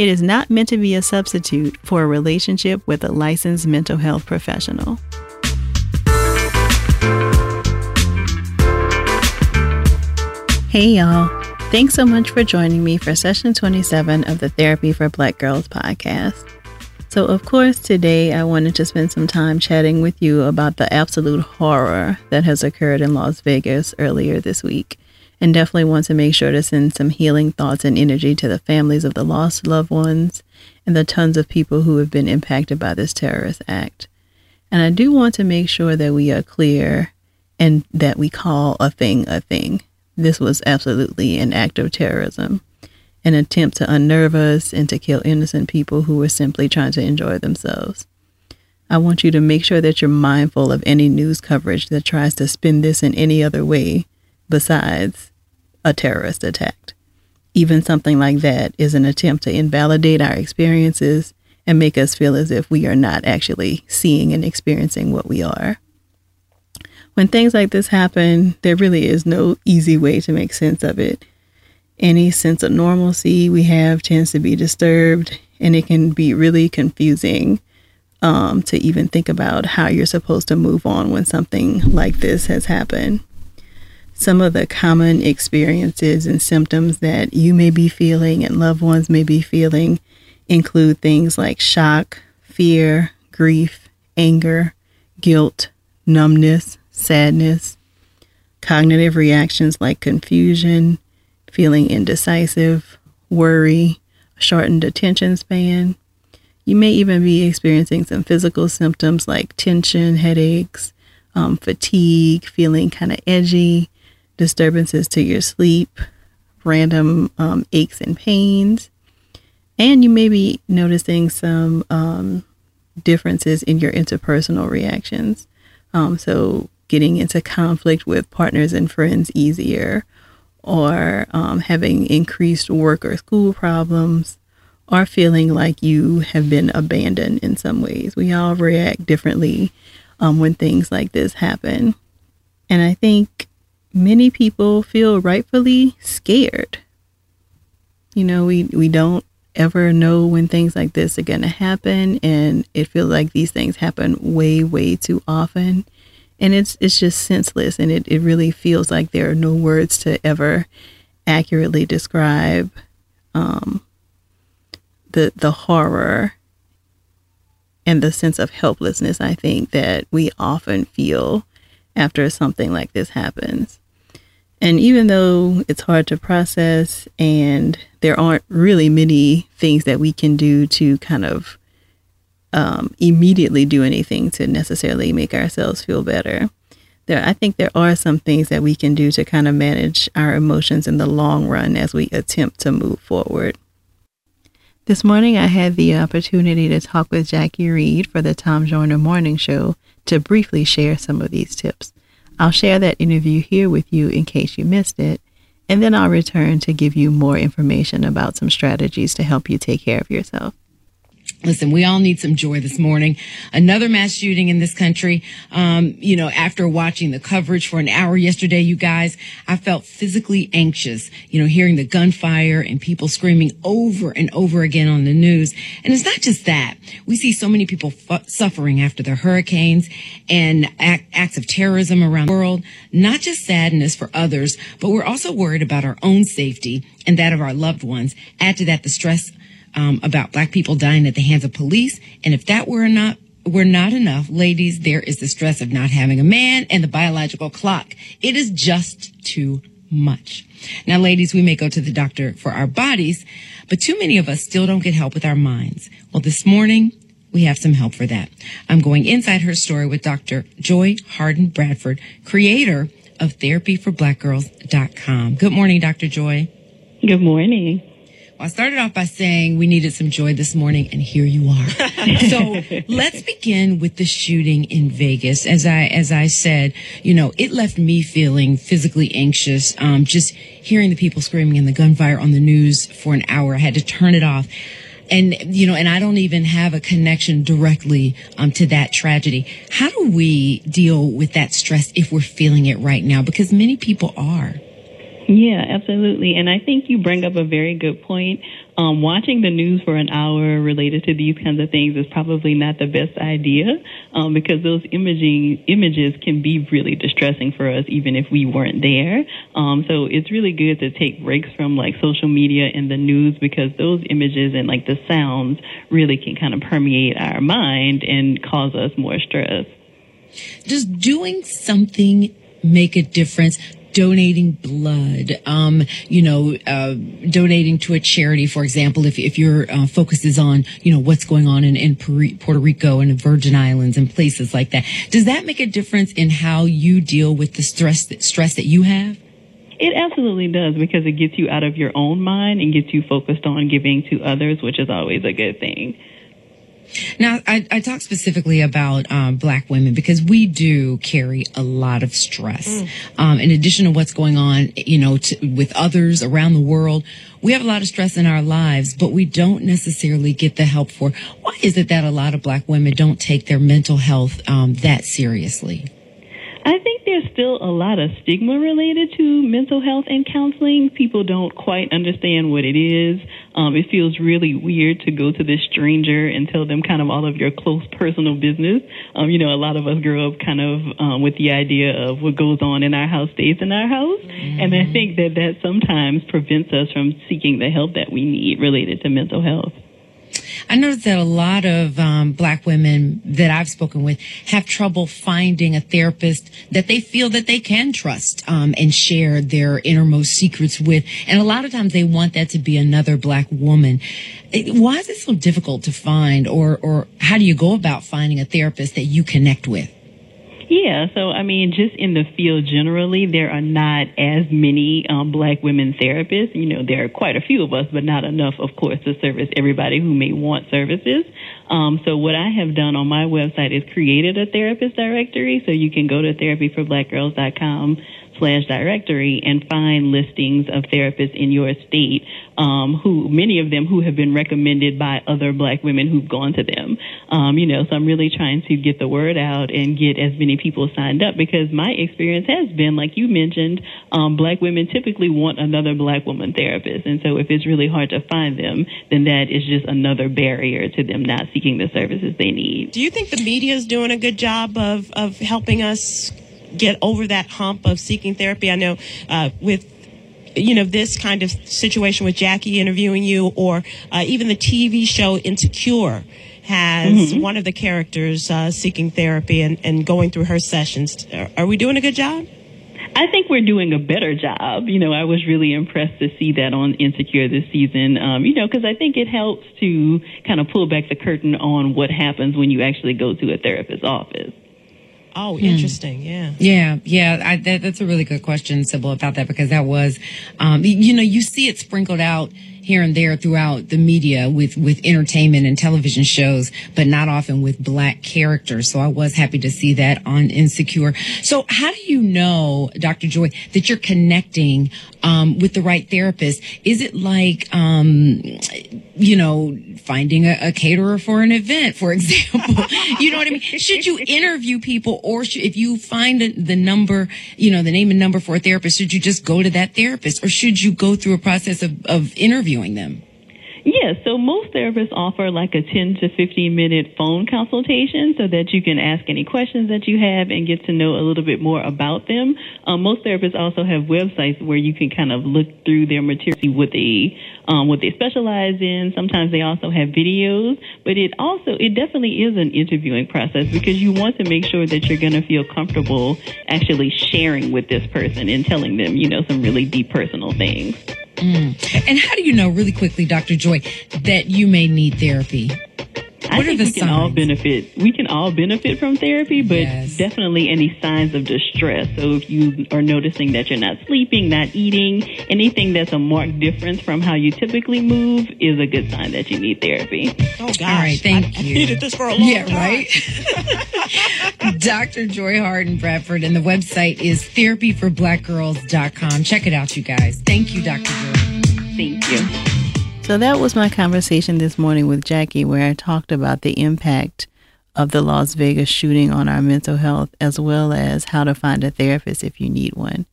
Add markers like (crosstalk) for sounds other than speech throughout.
it is not meant to be a substitute for a relationship with a licensed mental health professional. Hey, y'all. Thanks so much for joining me for session 27 of the Therapy for Black Girls podcast. So, of course, today I wanted to spend some time chatting with you about the absolute horror that has occurred in Las Vegas earlier this week and definitely want to make sure to send some healing thoughts and energy to the families of the lost loved ones and the tons of people who have been impacted by this terrorist act. And I do want to make sure that we are clear and that we call a thing a thing. This was absolutely an act of terrorism, an attempt to unnerve us and to kill innocent people who were simply trying to enjoy themselves. I want you to make sure that you're mindful of any news coverage that tries to spin this in any other way besides a terrorist attack. Even something like that is an attempt to invalidate our experiences and make us feel as if we are not actually seeing and experiencing what we are. When things like this happen, there really is no easy way to make sense of it. Any sense of normalcy we have tends to be disturbed, and it can be really confusing um, to even think about how you're supposed to move on when something like this has happened. Some of the common experiences and symptoms that you may be feeling and loved ones may be feeling include things like shock, fear, grief, anger, guilt, numbness, sadness, cognitive reactions like confusion, feeling indecisive, worry, shortened attention span. You may even be experiencing some physical symptoms like tension, headaches, um, fatigue, feeling kind of edgy, disturbances to your sleep, random um, aches and pains, and you may be noticing some um, differences in your interpersonal reactions. Um, so, getting into conflict with partners and friends easier, or um, having increased work or school problems, or feeling like you have been abandoned in some ways. We all react differently um, when things like this happen. And I think many people feel rightfully scared. You know, we, we don't ever know when things like this are going to happen and it feels like these things happen way way too often and it's it's just senseless and it, it really feels like there are no words to ever accurately describe um, the the horror and the sense of helplessness I think that we often feel after something like this happens and even though it's hard to process and there aren't really many things that we can do to kind of um, immediately do anything to necessarily make ourselves feel better, there I think there are some things that we can do to kind of manage our emotions in the long run as we attempt to move forward. This morning, I had the opportunity to talk with Jacque Reid for the Tom Joyner Morning Show to briefly share some of these tips. I'll share that interview here with you in case you missed it, and then I'll return to give you more information about some strategies to help you take care of yourself. Listen, we all need some joy this morning. Another mass shooting in this country. Um, you know, after watching the coverage for an hour yesterday, you guys, I felt physically anxious, you know, hearing the gunfire and people screaming over and over again on the news. And it's not just that. We see so many people suffering after the hurricanes and acts of terrorism around the world. Not just sadness for others, but we're also worried about our own safety and that of our loved ones. Add to that the stress um, about black people dying at the hands of police. And if that were not were not enough, ladies, there is the stress of not having a man and the biological clock. It is just too much. Now, ladies, we may go to the doctor for our bodies, but too many of us still don't get help with our minds. Well, this morning, we have some help for that. I'm going inside her story with Dr. Joy Harden Bradford, creator of therapyforblackgirls.com. Good morning, Dr. Joy. Good morning. I started off by saying we needed some joy this morning, and here you are. (laughs) so let's begin with the shooting in Vegas. As I as I said, you know, it left me feeling physically anxious. Um, just hearing the people screaming and the gunfire on the news for an hour, I had to turn it off. And you know, and I don't even have a connection directly um, to that tragedy. How do we deal with that stress if we're feeling it right now? Because many people are. Yeah, absolutely. And I think you bring up a very good point. Um, watching the news for an hour related to these kinds of things is probably not the best idea um, because those imaging images can be really distressing for us, even if we weren't there. Um, so it's really good to take breaks from like social media and the news because those images and like the sounds really can kind of permeate our mind and cause us more stress. Does doing something make a difference? Donating blood, um, you know, uh, donating to a charity, for example, if, if your uh, focus is on, you know, what's going on in, in Puerto Rico and the Virgin Islands and places like that. Does that make a difference in how you deal with the stress that, stress that you have? It absolutely does because it gets you out of your own mind and gets you focused on giving to others, which is always a good thing. Now, I, I talk specifically about um, black women because we do carry a lot of stress. Mm. Um, in addition to what's going on, you know, to, with others around the world, we have a lot of stress in our lives, but we don't necessarily get the help for. Why is it that a lot of black women don't take their mental health um, that seriously? I think there's still a lot of stigma related to mental health and counseling. People don't quite understand what it is. Um, it feels really weird to go to this stranger and tell them kind of all of your close personal business. Um, you know, a lot of us grow up kind of um, with the idea of what goes on in our house stays in our house. Mm-hmm. And I think that that sometimes prevents us from seeking the help that we need related to mental health. I noticed that a lot of um, black women that I've spoken with have trouble finding a therapist that they feel that they can trust um, and share their innermost secrets with. And a lot of times they want that to be another black woman. Why is it so difficult to find, or or how do you go about finding a therapist that you connect with? Yeah, so I mean, just in the field generally, there are not as many um, black women therapists. You know, there are quite a few of us, but not enough, of course, to service everybody who may want services. Um, so what I have done on my website is created a therapist directory. So you can go to therapyforblackgirls.com slash directory and find listings of therapists in your state um, who many of them who have been recommended by other black women who've gone to them. Um, you know so i'm really trying to get the word out and get as many people signed up because my experience has been like you mentioned um, black women typically want another black woman therapist. And so if it's really hard to find them then that is just another barrier to them not seeking the services they need. Do you think the media is doing a good job of, of helping us get over that hump of seeking therapy. I know uh, with you know this kind of situation with Jacque interviewing you, or uh, even the TV show Insecure has mm-hmm. one of the characters uh, seeking therapy and, and going through her sessions. Are, we doing a good job? I think we're doing a better job. You know, I was really impressed to see that on Insecure this season. Um, you know, because I think it helps to kind of pull back the curtain on what happens when you actually go to a therapist's office. Oh, hmm. interesting. Yeah. Yeah. Yeah. I, that, that's a really good question, Sybil, about that because that was, um, you know, you see it sprinkled out here and there throughout the media with, with entertainment and television shows, but not often with black characters. So I was happy to see that on Insecure. So how do you know, Dr. Joy, that you're connecting, um, with the right therapist? Is it like, um, you know, finding a, a, caterer for an event, for (laughs) example? you know what I mean? Should you interview people or should, if you find a, the number, you know, the name and number for a therapist, should you just go to that therapist or should you go through a process of, of interviewing interviewing them? Yeah, so most therapists offer like a 10 to 15 minute phone consultation so that you can ask any questions that you have and get to know a little bit more about them. Um, most therapists also have websites where you can kind of look through their material, see what they, um, what they specialize in. Sometimes they also have videos, but it also, it definitely is an interviewing process because you want to make sure that you're going to feel comfortable actually sharing with this person and telling them, you know, some really deep personal things. Mm. And how do you know, really quickly, Dr. Joy, that you may need therapy? What are think the we can all benefit. We can all benefit from therapy, but Yes. definitely any signs of distress. So if you are noticing that you're not sleeping, not eating, anything that's a marked difference from how you typically move is a good sign that you need therapy. Oh gosh, right, thank I, I you. needed this for a long Yeah, time. right. (laughs) Dr. Joy Harden Bradford, and the website is therapyforblackgirls.com. Check it out, you guys. Thank you, Dr. Joy. Thank you. So that was my conversation this morning with Jacque, where I talked about the impact of the Las Vegas shooting on our mental health, as well as how to find a therapist if you need one.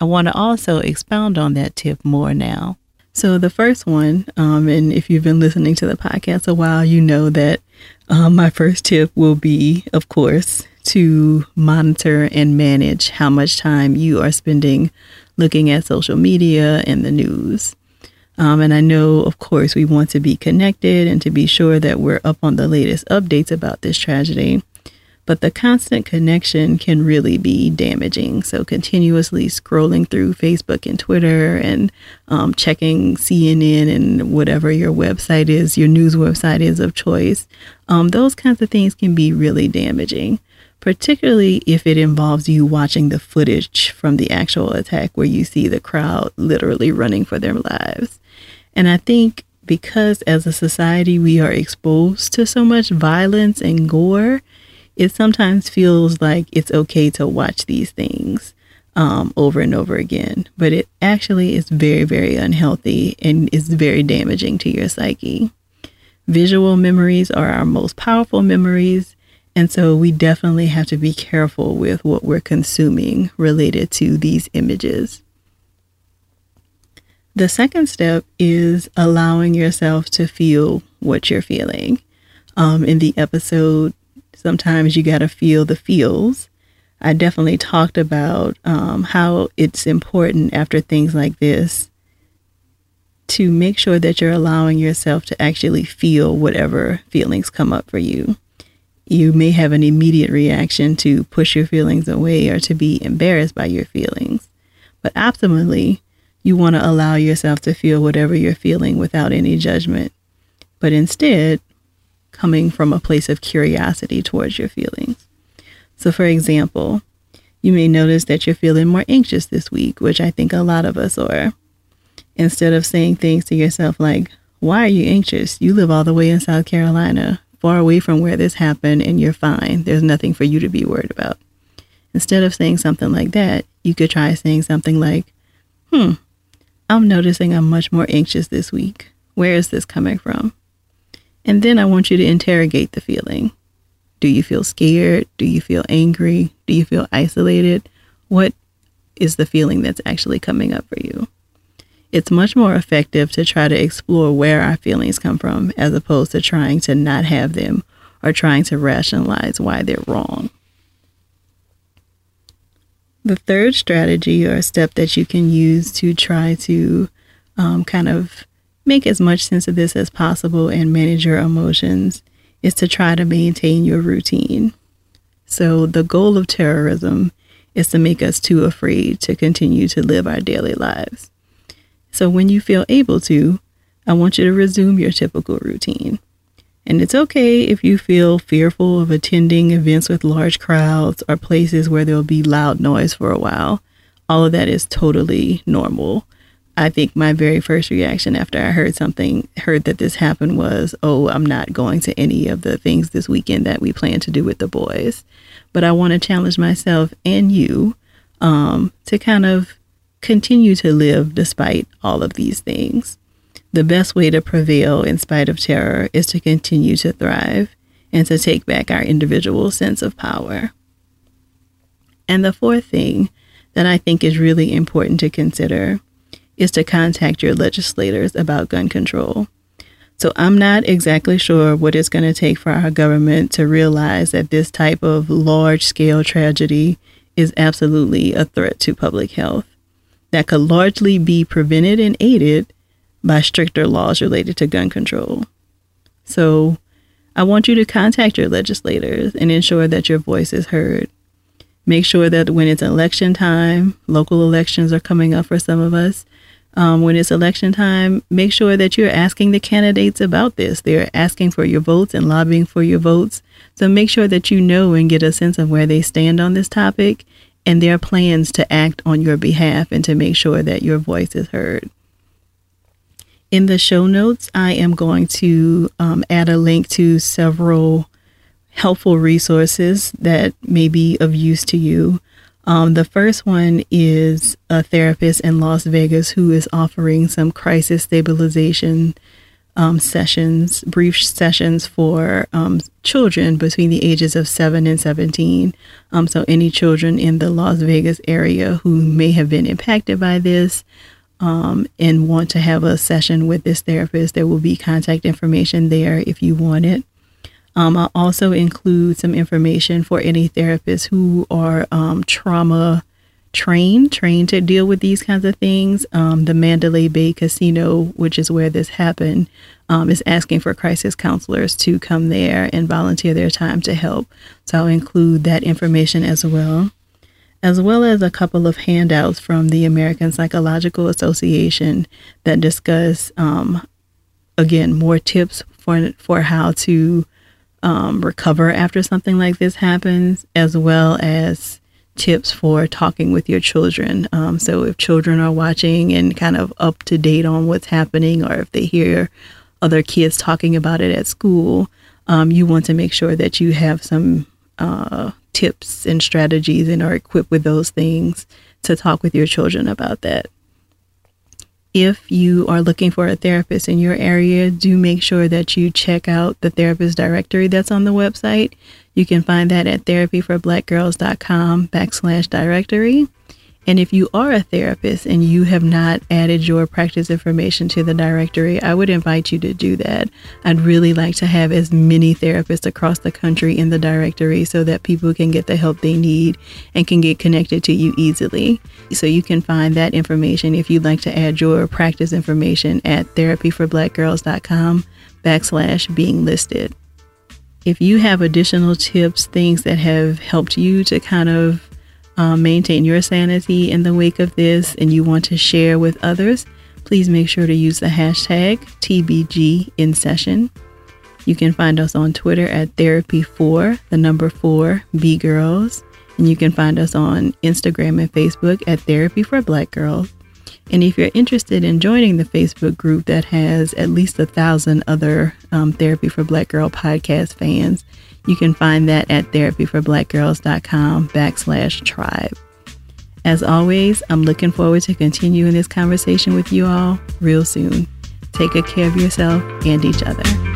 I want to also expound on that tip more now. So the first one, um, and if you've been listening to the podcast a while, you know that um, my first tip will be, of course, to monitor and manage how much time you are spending looking at social media and the news. Um, and I know, of course, we want to be connected and to be sure that we're up on the latest updates about this tragedy. But the constant connection can really be damaging. So, continuously scrolling through Facebook and Twitter and um, checking CNN and whatever your website is, your news website is of choice, um, those kinds of things can be really damaging, particularly if it involves you watching the footage from the actual attack where you see the crowd literally running for their lives. And I think because as a society we are exposed to so much violence and gore, it sometimes feels like it's okay to watch these things um, over and over again. But it actually is very, very unhealthy and is very damaging to your psyche. Visual memories are our most powerful memories. And so we definitely have to be careful with what we're consuming related to these images. The second step is allowing yourself to feel what you're feeling. Um, in the episode, sometimes you got to feel the feels. I definitely talked about um, how it's important after things like this to make sure that you're allowing yourself to actually feel whatever feelings come up for you. You may have an immediate reaction to push your feelings away or to be embarrassed by your feelings. But optimally, you want to allow yourself to feel whatever you're feeling without any judgment, but instead coming from a place of curiosity towards your feelings. So, for example, you may notice that you're feeling more anxious this week, which I think a lot of us are. Instead of saying things to yourself like, Why are you anxious? You live all the way in South Carolina, far away from where this happened, and you're fine. There's nothing for you to be worried about. Instead of saying something like that, you could try saying something like, Hmm, I'm noticing I'm much more anxious this week. Where is this coming from? And then I want you to interrogate the feeling. Do you feel scared? Do you feel angry? Do you feel isolated? What is the feeling that's actually coming up for you? It's much more effective to try to explore where our feelings come from as opposed to trying to not have them or trying to rationalize why they're wrong. The third strategy or step that you can use to try to um, kind of make as much sense of this as possible and manage your emotions is to try to maintain your routine. So, the goal of terrorism is to make us too afraid to continue to live our daily lives. So, when you feel able to, I want you to resume your typical routine. And it's okay if you feel fearful of attending events with large crowds or places where there'll be loud noise for a while. All of that is totally normal. I think my very first reaction after I heard something, heard that this happened was, oh, I'm not going to any of the things this weekend that we plan to do with the boys. But I want to challenge myself and you um, to kind of continue to live despite all of these things. The best way to prevail in spite of terror is to continue to thrive and to take back our individual sense of power. And the fourth thing that I think is really important to consider is to contact your legislators about gun control. So I'm not exactly sure what it's going to take for our government to realize that this type of large scale tragedy is absolutely a threat to public health that could largely be prevented and aided by stricter laws related to gun control. So I want you to contact your legislators and ensure that your voice is heard. Make sure that when it's election time, local elections are coming up for some of us, um, when it's election time, make sure that you're asking the candidates about this. They're asking for your votes and lobbying for your votes. So make sure that you know and get a sense of where they stand on this topic and their plans to act on your behalf and to make sure that your voice is heard. In the show notes, I am going to um, add a link to several helpful resources that may be of use to you. Um, the first one is a therapist in Las Vegas who is offering some crisis stabilization um, sessions, brief sessions for um, children between the ages of 7 and 17. Um, so, any children in the Las Vegas area who may have been impacted by this um, and want to have a session with this therapist, there will be contact information there if you want it. Um, I'll also include some information for any therapists who are um, trauma trained, trained to deal with these kinds of things. Um, the Mandalay Bay Casino, which is where this happened, um, is asking for crisis counselors to come there and volunteer their time to help. So I'll include that information as well, as well as a couple of handouts from the American Psychological Association that discuss, um, again, more tips for for how to um, recover after something like this happens, as well as tips for talking with your children. Um, so, if children are watching and kind of up to date on what's happening, or if they hear other kids talking about it at school, um, you want to make sure that you have some uh, tips and strategies and are equipped with those things to talk with your children about that if you are looking for a therapist in your area, do make sure that you check out the therapist directory that's on the website. You can find that at therapyforblackgirls.com backslash directory. And if you are a therapist and you have not added your practice information to the directory, I would invite you to do that. I'd really like to have as many therapists across the country in the directory so that people can get the help they need and can get connected to you easily. So you can find that information if you'd like to add your practice information at therapyforblackgirls.com backslash being listed. If you have additional tips, things that have helped you to kind of um, maintain your sanity in the wake of this and you want to share with others, please make sure to use the hashtag TBG in session. You can find us on Twitter at therapy4, the number 4, B Girls. And you can find us on Instagram and Facebook at Therapy for Black Girls. And if you're interested in joining the Facebook group that has at least a thousand other um, Therapy for Black Girl podcast fans, you can find that at therapyforblackgirls.com backslash tribe. As always, I'm looking forward to continuing this conversation with you all real soon. Take good care of yourself and each other.